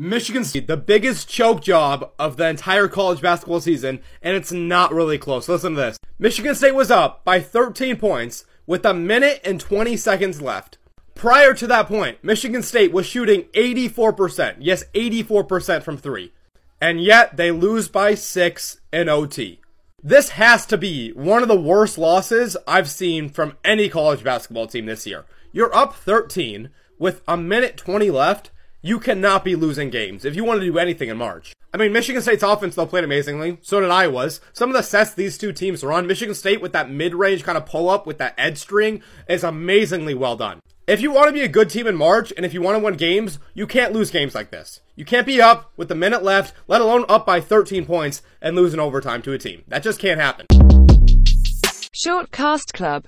Michigan State, the biggest choke job of the entire college basketball season, and it's not really close. Listen to this. Michigan State was up by 13 points with a minute and 20 seconds left. Prior to that point, Michigan State was shooting 84%. Yes, 84% from three. And yet they lose by six in OT. This has to be one of the worst losses I've seen from any college basketball team this year. You're up 13 with a minute 20 left you cannot be losing games if you want to do anything in March. I mean, Michigan State's offense though played amazingly. So did Iowa's. Some of the sets these two teams run, Michigan State with that mid-range kind of pull-up with that edge string is amazingly well done. If you want to be a good team in March and if you want to win games, you can't lose games like this. You can't be up with a minute left, let alone up by 13 points and lose in overtime to a team. That just can't happen. Short Cast Club